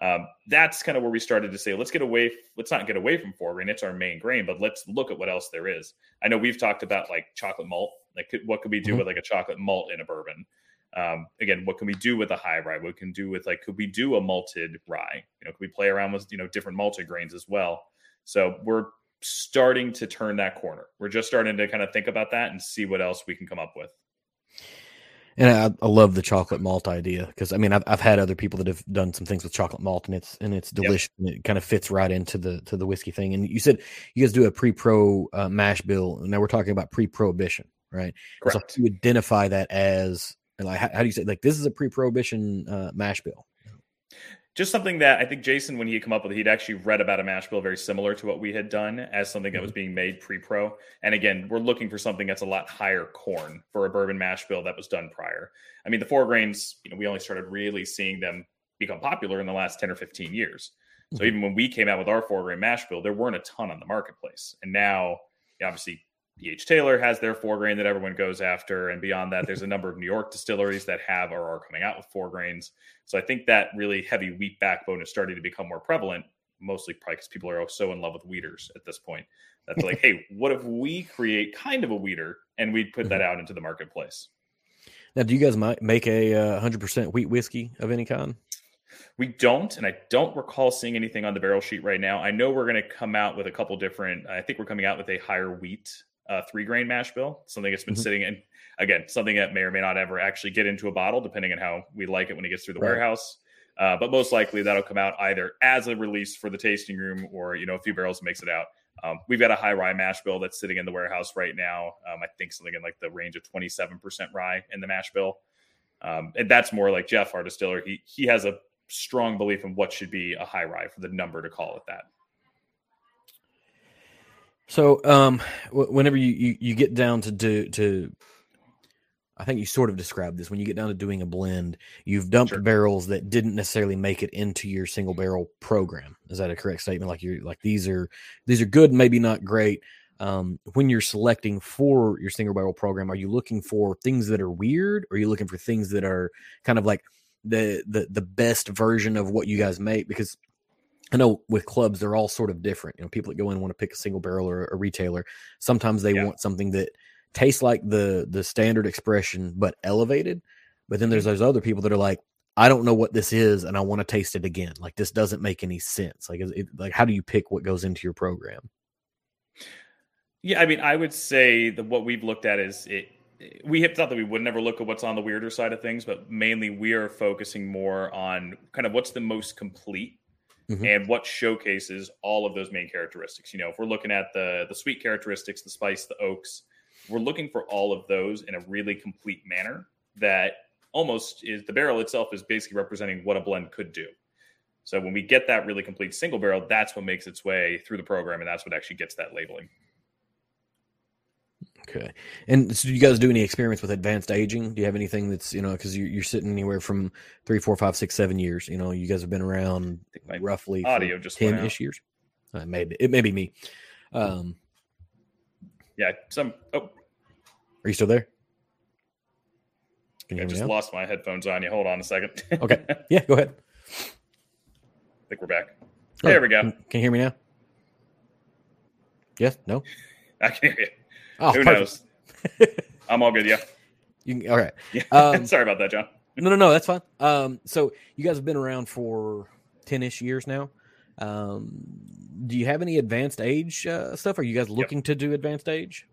Um, that's kind of where we started to say, let's get away. Let's not get away from four grain. It's our main grain, but let's look at what else there is. I know we've talked about like chocolate malt. Like, could- what could we do Mhm. with like a chocolate malt in a bourbon? Um, again, what can we do with a high rye? What can do with like, could we do a malted rye? You know, could we play around with you know different malted grains as well? So we're starting to turn that corner. We're just starting to kind of think about that and see what else we can come up with. And I, I love the chocolate malt idea because I mean I've I've had other people that have done some things with chocolate malt and it's and it's delicious yep. and it kind of fits right into the to the whiskey thing. And you said you guys do a pre pro uh, mash bill. And now we're talking about pre prohibition, right? Correct. So you identify that as like how, how, do you say like this is a pre prohibition uh, mash bill? just something that I think Jason, when he come up with it, he'd actually read about a mash bill very similar to what we had done as something that was mm-hmm. being made pre-pro. And again, we're looking for something that's a lot higher corn for a bourbon mash bill that was done prior. I mean, the four grains, you know, we only started really seeing them become popular in the last 10 or 15 years. So mm-hmm. even when we came out with our four grain mash bill, there weren't a ton on the marketplace. And now, obviously, PH Taylor has their four grain that everyone goes after. And beyond that, there's a number of New York distilleries that have or are coming out with four grains. So I think that really heavy wheat backbone is starting to become more prevalent, mostly probably because people are so in love with wheaters at this point that they're like, hey, what if we create kind of a wheater and we put that mm-hmm. out into the marketplace? Now, do you guys make a uh, 100% wheat whiskey of any kind? We don't, and I don't recall seeing anything on the barrel sheet right now. I know we're going to come out with a couple different. I think we're coming out with a higher wheat uh, three grain mash bill, something that's been mm-hmm. sitting in again, something that may or may not ever actually get into a bottle, depending on how we like it when it gets through the right. warehouse. Uh, but most likely that'll come out either as a release for the tasting room or you know a few barrels makes it out. Um, we've got a high rye mash bill that's sitting in the warehouse right now. Um, I think something in like the range of 27% rye in the mash bill. Um, and that's more like Jeff, our distiller. He he has a strong belief in what should be a high rye for the number to call it that. So, um, whenever you, you, you get down to do to, I think you sort of described this when you get down to doing a blend, you've dumped sure. barrels that didn't necessarily make it into your single barrel program. Is that a correct statement? Like you're like these are these are good, maybe not great. Um, when you're selecting for your single barrel program, are you looking for things that are weird, or are you looking for things that are kind of like the the the best version of what you guys make? Because I know with clubs, they're all sort of different. You know, people that go in want to pick a single barrel or a retailer. Sometimes they yeah. want something that tastes like the the standard expression but elevated. But then there's mm-hmm. those other people that are like, I don't know what this is, and I want to taste it again. Like this doesn't make any sense. Like, it, like how do you pick what goes into your program? Yeah, I mean, I would say that what we've looked at is it. We have thought that we would never look at what's on the weirder side of things, but mainly we are focusing more on kind of what's the most complete mm-hmm. and what showcases all of those main characteristics. You know, if we're looking at the the sweet characteristics, the spice, the oaks, we're looking for all of those in a really complete manner that almost is the barrel itself is basically representing what a blend could do. So when we get that really complete single barrel, that's what makes its way through the program, and that's what actually gets that labeling. Okay. And so, do you guys do any experiments with advanced aging? Do you have anything that's you know because you're, you're sitting anywhere from three, four, five, six, seven years? You know, you guys have been around roughly audio just ten ish years. Uh, maybe it may be me. Um, yeah. Some. Oh, are you still there? I just lost my headphones on you. Hold on a second. (laughs) okay. (laughs) Yeah. Go ahead. I think we're back. Oh, there we go. Can, can you hear me now? Yes. No. (laughs) I can hear you. Oh, Who perfect. knows? I'm all good. Yeah. (laughs) You, can, all right. Yeah. (laughs) Um, Sorry about that, John. no, no, no. That's fine. Um, so you guys have been around for 10 ish years now. Um, do you have any advanced age uh, stuff? Are you guys looking yep. to do advanced age?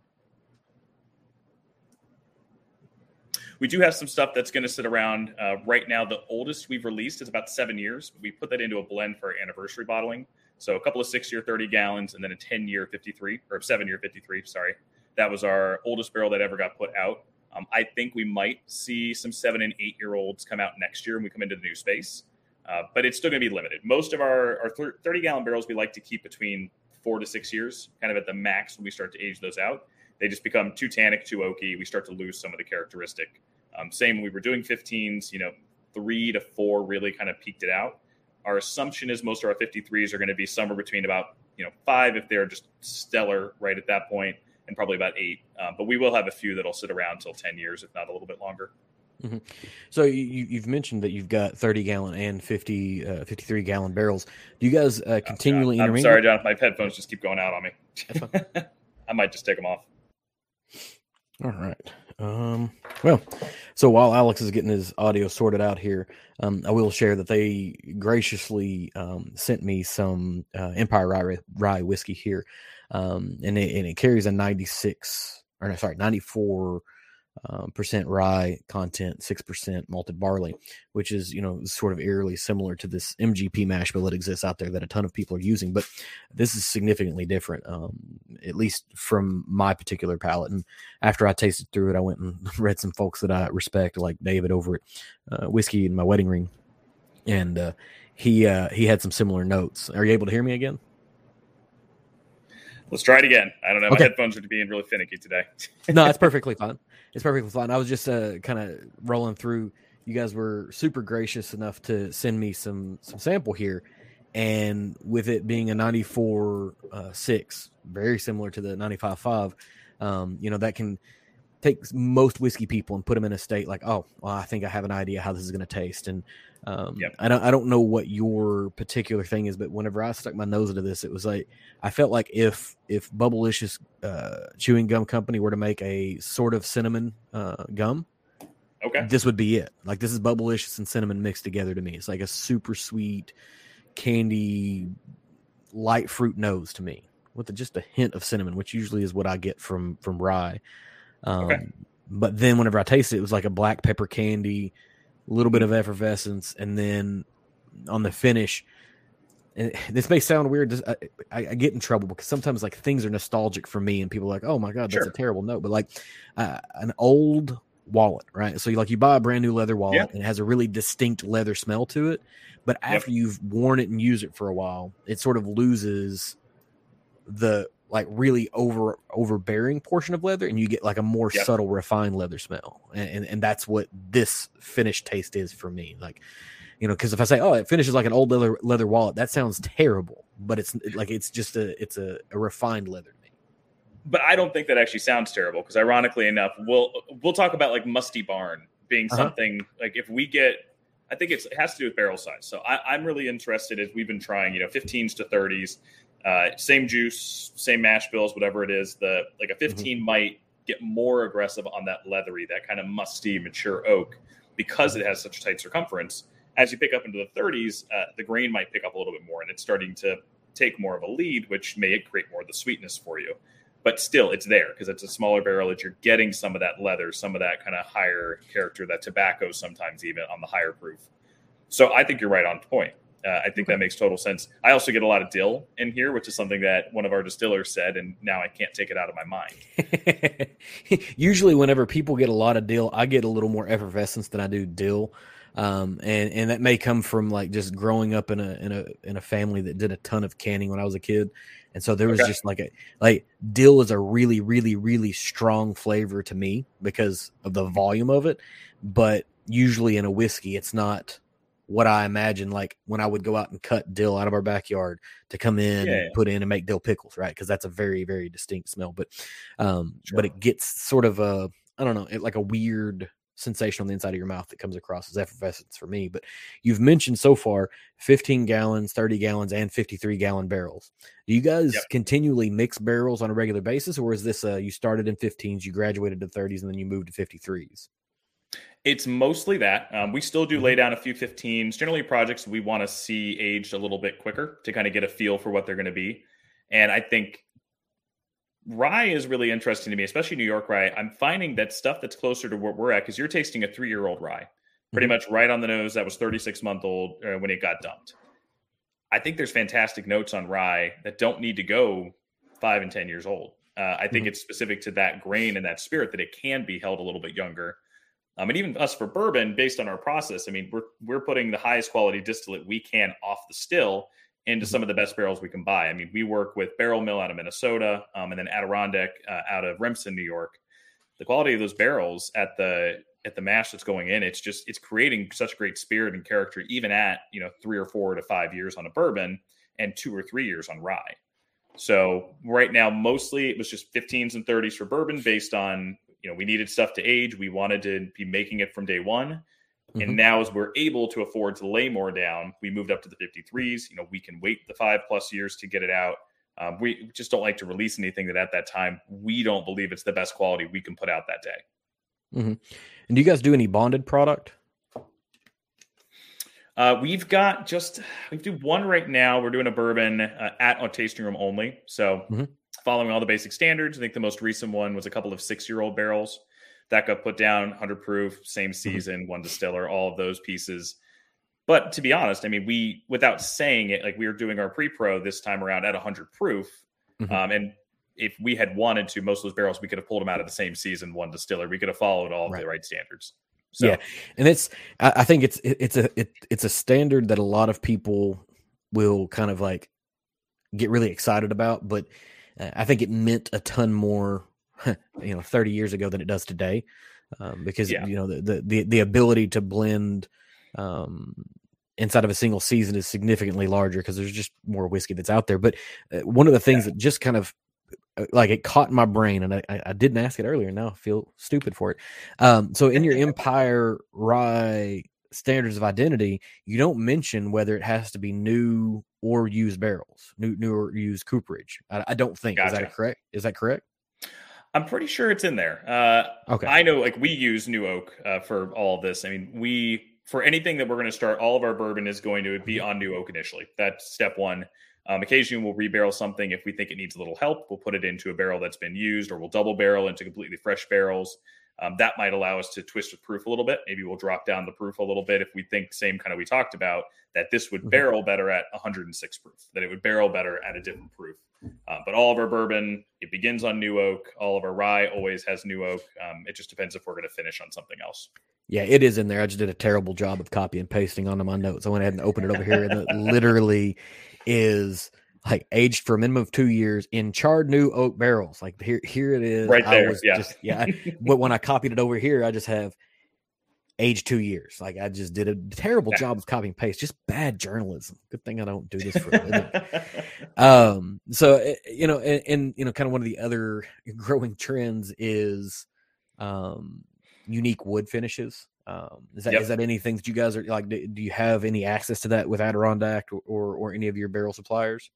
We do have some stuff that's going to sit around uh, right now. The oldest we've released is about seven years. We put that into a blend for anniversary bottling. So a couple of six year 30 gallons and then a 10 year 53 or seven year 53, sorry. That was our oldest barrel that ever got put out. Um, I think we might see some seven and eight year olds come out next year when we come into the new space, uh, but it's still going to be limited. Most of our, our 30 gallon barrels we like to keep between four to six years, kind of at the max when we start to age those out. They just become too tannic, too oaky. We start to lose some of the characteristic. Um, same when we were doing 15s, you know, three to four really kind of peaked it out. Our assumption is most of our 53s are going to be somewhere between about, you know, five if they're just stellar right at that point, and probably about eight. Um, but we will have a few that'll sit around until 10 years, if not a little bit longer. Mm-hmm. So you, have mentioned that you've got 30 gallon and 50, uh, 53 gallon barrels. Do you guys uh, continually? Oh, I'm sorry, John. My headphones just keep going out on me. (laughs) I might just take them off. All right. Um, well, so while Alex is getting his audio sorted out here, um, I will share that they graciously um, sent me some uh, Empire Rye, Rye whiskey here um, and it, and it carries a 96 or no, sorry 94 um, percent rye content, six percent malted barley, which is you know sort of eerily similar to this MGP mash bill that exists out there that a ton of people are using. But this is significantly different, um, at least from my particular palate. And after I tasted through it, I went and (laughs) read some folks that I respect, like David over at uh, Whiskey in My Wedding Ring, and uh, he uh, he had some similar notes. Are you able to hear me again? Let's try it again. I don't know. Okay. My headphones are being really finicky today. (laughs) no, it's (laughs) perfectly fine. It's perfectly fine. I was just uh, kind of rolling through. You guys were super gracious enough to send me some some sample here, and with it being a 94 uh, six, very similar to the 95 five, um, you know that can take most whiskey people and put them in a state like, oh, well, I think I have an idea how this is going to taste, and um, yep. I don't I don't know what your particular thing is, but whenever I stuck my nose into this, it was like I felt like if if Bubblicious uh, chewing gum company were to make a sort of cinnamon uh, gum, okay, this would be it. Like this is Bubblicious and cinnamon mixed together to me. It's like a super sweet candy, light fruit nose to me with a, just a hint of cinnamon, which usually is what I get from from rye. Um, okay. But then whenever I tasted it, it was like a black pepper candy a little bit of effervescence, and then on the finish, and (laughs) this may sound weird. I, I, I, get in trouble because sometimes like things are nostalgic for me, and people are like, "Oh my god, that's sure. a terrible note." But like uh, an old wallet, right? So you like you buy a brand new leather wallet, and it has a really distinct leather smell to it. But after yep. you've worn it and used it for a while, it sort of loses the like really over overbearing portion of leather and you get like a more yep. subtle refined leather smell and, and, and that's what this finished taste is for me like you know because if i say oh it finishes like an old leather leather wallet that sounds terrible but it's like it's just a it's a, a refined leather to me but i don't think that actually sounds terrible because ironically enough we'll we'll talk about like musty barn being uh-huh. something like if we get I think it has to do with barrel size. So I, am really interested as we've been trying, you know, 15s to 30s. Uh, same juice, same mash bills, whatever it is. The like a mm-hmm. 15 mm-hmm. might get more aggressive on that leathery, that kind of musty, mature oak because it has such a tight circumference. As you pick up into the 30s, uh, the grain might pick up a little bit more, and it's starting to take more of a lead, which may create more of the sweetness for you. But still, it's there because it's a smaller barrel that you're getting some of that leather, some of that kind of higher character, that tobacco sometimes even on the higher proof. So I think you're right on point. Uh, I think that makes total sense. I also get a lot of dill in here, which is something that one of our distillers said, and now I can't take it out of my mind. (laughs) Usually, whenever people get a lot of dill, I get a little more effervescence than I do dill, um, and and that may come from like just growing up in a in a in a family that did a ton of canning when I was a kid, and so there was okay. just like a like dill is a really really really strong flavor to me because of the volume of it, but usually in a whiskey, it's not what I imagine like when I would go out and cut dill out of our backyard to come in yeah. and put in and make dill pickles, right? Because that's a very very distinct smell. But um, sure. but it gets sort of a I don't know, it, like a weird sensation on the inside of your mouth that comes across as effervescence for me. But you've mentioned so far 15 gallons, 30 gallons, and 53 gallon barrels. Do you guys yep. continually mix barrels on a regular basis, or is this uh, you started in 15s, you graduated to 30s, and then you moved to 53s? It's mostly that. Um, we still do mm-hmm. lay down a few 15s, generally projects we want to see aged a little bit quicker to kind of get a feel for what they're going to be. And I think rye is really interesting to me, especially New York rye. I'm finding that stuff that's closer to where we're at, because you're tasting a three year old rye, pretty mm-hmm. much right on the nose. That was 36 month old uh, when it got dumped. I think there's fantastic notes on rye that don't need to go five and 10 years old. Uh, I think mm-hmm. it's specific to that grain and that spirit that it can be held a little bit younger. Um, and even us for bourbon, based on our process, I mean, we're we're putting the highest quality distillate we can off the still into mm-hmm. some of the best barrels we can buy. I mean, we work with Barrel Mill out of Minnesota, um, and then Adirondack uh, out of Remsen, New York. The quality of those barrels at the at the mash that's going in, it's just it's creating such great spirit and character, even at you know three or four to five years on a bourbon and two or three years on rye. So right now, mostly it was just 15s and 30s for bourbon based on you know, we needed stuff to age. We wanted to be making it from day one. Mm-hmm. And now, as we're able to afford to lay more down, we moved up to the 53s. You know, we can wait the five plus years to get it out. Um, we just don't like to release anything that at that time we don't believe it's the best quality we can put out that day. Mm-hmm. And do you guys do any bonded product? Uh, we've got just we do one right now. We're doing a bourbon uh, at a tasting room only. So mm-hmm following all the basic standards. I think the most recent one was a couple of six year old barrels. that got put down 100 proof, same mm-hmm. season, one distiller, all of those pieces. But to be honest, I mean, we without saying it, like we were doing our pre-pro this time around at 100 proof, mm-hmm. um, and if we had wanted to, most of those barrels we could have pulled them out of the same season, one distiller. We could have followed all right. the right standards. So. Yeah, and it's I think it's it's a it, it's a standard that a lot of people will kind of like get really excited about, but uh, I think it meant a ton more, (laughs) you know, 30 years ago than it does today, um, because yeah. you know the, the the ability to blend um, inside of a single season is significantly larger because there's just more whiskey that's out there. But uh, one of the things yeah. that just kind of uh, like it caught my brain, and I, I didn't ask it earlier. Now I feel stupid for it. Um, so in (laughs) your Empire Rye standards of identity, you don't mention whether it has to be new or used barrels, new new or used cooperage. I, I don't think gotcha. is that correct? Is that correct? I'm pretty sure it's in there. Uh, okay. I know, like we use New Oak uh, for all of this. I mean, we for anything that we're going to start, all of our bourbon is going to be mm-hmm. on New Oak initially. That's step one. Um, occasionally, we'll rebarrel something if we think it needs a little help. We'll put it into a barrel that's been used, or we'll double barrel into completely fresh barrels. Um, that might allow us to twist the proof a little bit. Maybe we'll drop down the proof a little bit if we think same kind of we talked about that this would mm-hmm. barrel better at 106 proof, that it would barrel better at a different proof. Uh, but all of our bourbon, it begins on new oak. All of our rye always has new oak. Um, it just depends if we're going to finish on something else. Yeah, it is in there. I just did a terrible job of copy and pasting onto my notes. I went ahead and opened it over here, and it (laughs) literally is like aged for a minimum of two years in charred new oak barrels. Like here, here it is. Right there. yeah. Just, yeah. (laughs) but when I copied it over here, I just have aged two years. Like I just did a terrible yeah. job of copying paste. Just bad journalism. Good thing I don't do this for a living. (laughs) um. So eh, you know, and, and you know, kind of one of the other (laughs) growing trends is, um, unique wood finishes. Um, is that yep. is that anything that you guys are like? Do, do, you have any access to that with Adirondack or, or, or any of your barrel suppliers?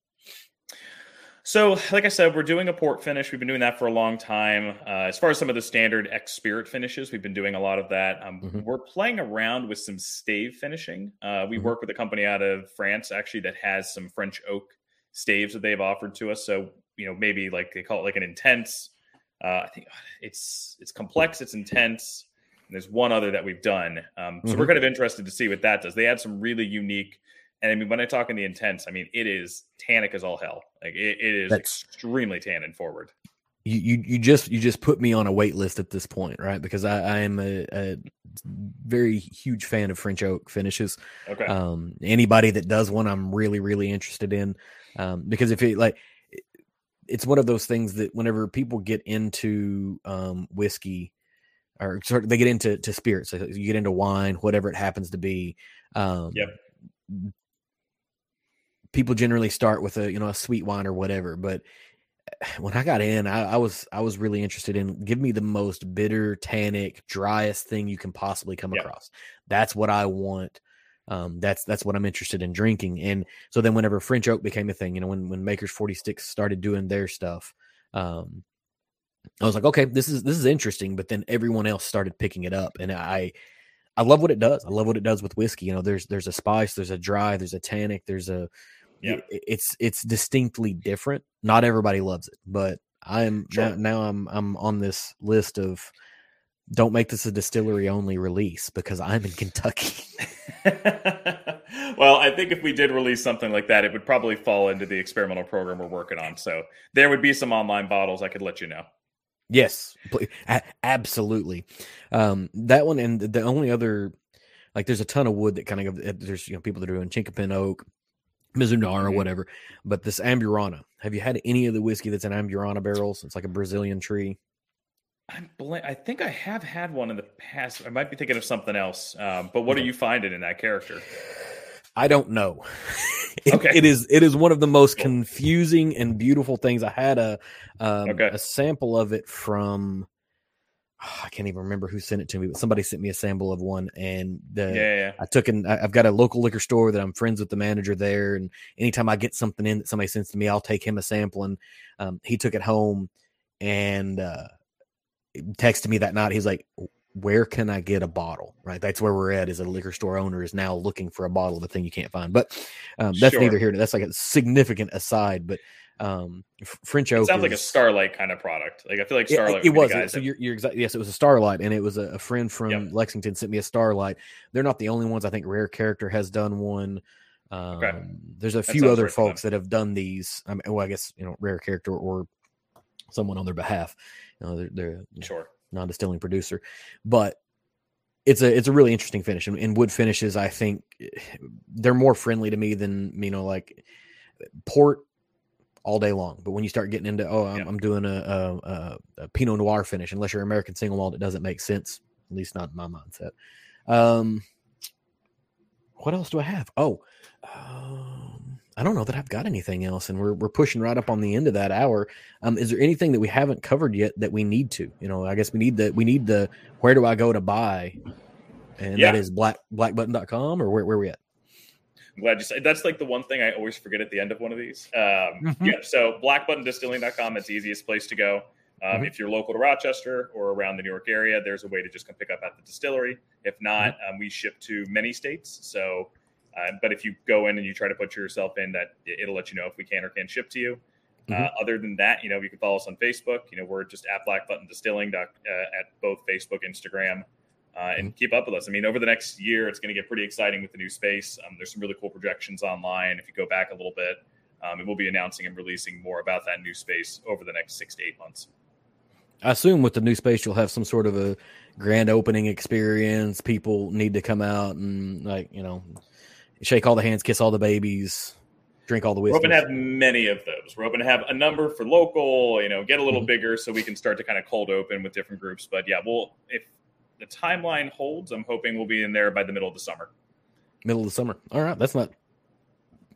So, like I said, we're doing a port finish. We've been doing that for a long time. Uh, as far as some of the standard X Spirit finishes, we've been doing a lot of that. Um, mm-hmm. We're playing around with some stave finishing. Uh, we mm-hmm. work with a company out of France, actually, that has some French oak staves that they've offered to us. So, you know, maybe like they call it like an intense. Uh, I think it's it's complex, it's intense. And there's one other that we've done. Um, so mm-hmm. we're kind of interested to see what that does. They had some really unique and I mean, when I talk in the intense, I mean it is tannic as all hell. Like it, it is That's, extremely tannin forward. You, you you just you just put me on a wait list at this point, right? Because I, I am a, a very huge fan of French oak finishes. Okay. Um, anybody that does one, I'm really really interested in. Um, because if it like it's one of those things that whenever people get into um, whiskey or sort of they get into to spirits, so you get into wine, whatever it happens to be. Um, yep people generally start with a you know a sweet wine or whatever but (sighs) when i got in I, I, was i was really interested in give me the most bitter tannic driest thing you can possibly come yep. across that's what i want um, that's that's what i'm interested in drinking and so then whenever french oak became a thing you know when when makers 46 started doing their stuff um, i was like okay this is this is interesting but then everyone else started picking it up and i I love what it does. I love what it does with whiskey. You know, there's there's a spice, there's a dry, there's a tannic, there's a yeah. it's it's distinctly different. Not everybody loves it, but I am sure. now, now I'm I'm on this list of don't make this a distillery only release because I'm in Kentucky. (laughs) (laughs) well, I think if we did release something like that, it would probably fall into the experimental program we're working on. So there would be some online bottles I could let you know. Yes, absolutely. Um, that one and the only other, like, there's a ton of wood that kind of there's you know people that are doing chinkapin oak, Mizunara, mm-hmm. whatever. But this Amburana, have you had any of the whiskey that's in Amburana barrels? It's like a Brazilian tree. I'm bl- I think I have had one in the past. I might be thinking of something else. Um, but what okay. are you finding in that character? I don't know. (laughs) it, okay. it is it is one of the most confusing and beautiful things. I had a um, okay. a sample of it from I can't even remember who sent it to me, but somebody sent me a sample of one, and the, yeah, yeah. I took and I've got a local liquor store that I'm friends with the manager there, and anytime I get something in that somebody sends to me, I'll take him a sample, and um, he took it home and uh, texted me that night. He's like, "Where can I get a bottle?" Right, that's where we're at. Is a liquor store owner, is now looking for a bottle of a thing you can't find, but um, that's sure. neither here. That's like a significant aside, but Um, French oak it sounds is, like a Starlight kind of product. Like I feel like Starlight. it the was so you're, you're exactly yes it was a starlight and it was a, a friend from Yep. lexington sent me a starlight they're not the only ones i think rare character has done one um, there's a few other folks that have done these i mean well i guess you know rare character or someone on their behalf you know they're, they're sure. non-distilling producer but it's a it's a really interesting finish and, and wood finishes i think they're more friendly to me than you know like port all day long. But when you start getting into oh i'm, Yeah. I'm doing a, a, a, a pinot noir finish unless you're american single malt it doesn't make sense at least not in my mindset. Um what else do i have? Oh um, i don't know that i've got anything else and we're, we're pushing right up on the end of that hour. Um, is there anything that we haven't covered yet that we need to? You know i guess we need the we need the where do i go to buy? And Yeah. that is black blackbutton.com or where, where we at I'm glad you said that's like the one thing I always forget at the end of one of these. Um, Mhm. Yeah, so blackbuttondistilling.com, it's the easiest place to go. Um, Mhm. If you're local to Rochester or around the New York area, there's a way to just come pick up at the distillery. If not, Mm-hmm. um, we ship to many states. So, uh, but if you go in and you try to put yourself in, that it'll let you know if we can or can't ship to you. Uh, Mhm. other than that, you know, you can follow us on Facebook. You know, we're just at Black Button Distilling doc- uh, at both Facebook, Instagram, uh, and keep up with us. I mean, over the next year, it's going to get pretty exciting with the new space. Um, there's some really cool projections online. If you go back a little bit, um, and we'll be announcing and releasing more about that new space over the next six to eight months. I assume with the new space you'll have some sort of a grand opening experience. People need to come out and like you know, shake all the hands, kiss all the babies, drink all the whiskey. We're hoping to have many of those. We're hoping to have a number for local, you know, get a little Mhm. bigger so we can start to kind of cold open with different groups. But yeah, we'll if the timeline holds, I'm hoping we'll be in there by the middle of the summer. Middle of the summer. All right, that's not.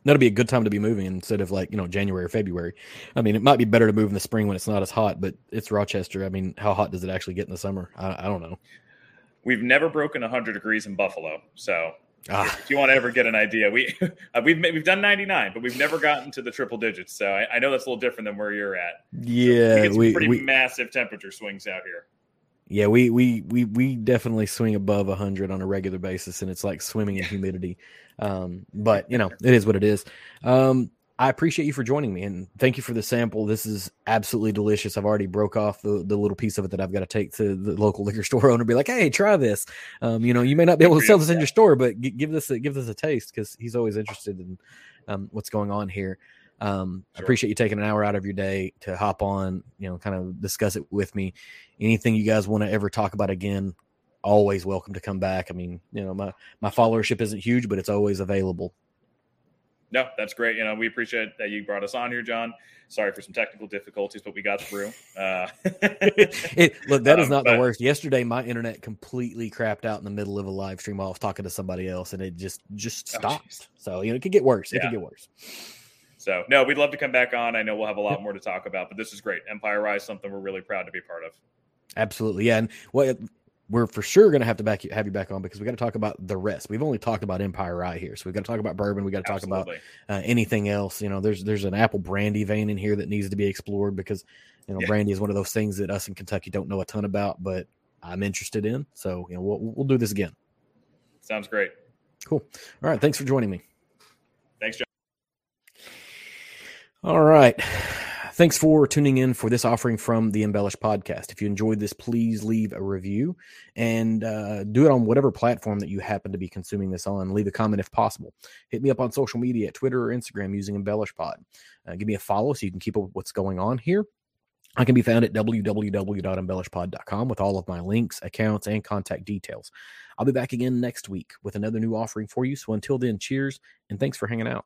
That'll be a good time to be moving instead of like you know January or February. I mean, it might be better to move in the spring when it's not as hot, but it's Rochester. I mean, how hot does it actually get in the summer? I, I don't know. We've never broken 100 degrees in Buffalo, so Ah, if you want to ever get an idea, we (laughs) we've we've done 99, but we've never gotten to the triple digits. So I, I know that's a little different than where you're at. yeah, we get some we, pretty we massive temperature swings out here. Yeah, we we we we definitely swing above 100 on a regular basis and it's like swimming in humidity. Um (laughs) but, you know, it is what it is. Um I appreciate you for joining me and thank you for the sample. This is absolutely delicious. I've already broke off the, the little piece of it that I've got to take to the local (laughs) liquor store owner and be like, "Hey, try this." Um, you know, you may not be able to sell this in your store, but give this a, give this a taste cuz he's always interested in um, what's going on here. Um, I Sure. appreciate you taking an hour out of your day to hop on, you know, kind of discuss it with me anything you guys want to ever talk about again always welcome to come back i mean you know my my followership isn't huge but it's always available No, that's great. You know, we appreciate that you brought us on here, John. Sorry for some technical difficulties, but we got through. Uh, (laughs) it, look that is Um, not but- the worst yesterday my internet completely crapped out in the middle of a live stream while i was talking to somebody else and it just just Oh, stopped jeez. so you know it could get worse it Yeah. could get worse so, no, we'd love to come back on. I know we'll have a lot more to talk about, but this is great. Empire Rye's, something we're really proud to be part of. absolutely yeah and what we're for sure going to have to back you, have you back on because we got to talk about the rest we've only talked about empire rye here so we've got to talk about bourbon we got to talk about uh, anything else. You know, there's there's an apple brandy vein in here that needs to be explored because you know Yeah. brandy is one of those things that us in Kentucky don't know a ton about, but I'm interested in. So you know, we'll we'll do this again. Sounds great. Cool. All right. Thanks for joining me. Thanks, John. All right. Thanks for tuning in for this offering from the Embellish podcast. If you enjoyed this, please leave a review and uh, do it on whatever platform that you happen to be consuming this on. Leave a comment if possible. Hit me up on social media at Twitter or Instagram using Embellish Pod. Uh, give me a follow so you can keep up with what's going on here. I can be found at www.embellishpod.com with all of my links, accounts, and contact details. I'll be back again next week with another new offering for you. So until then, cheers and thanks for hanging out.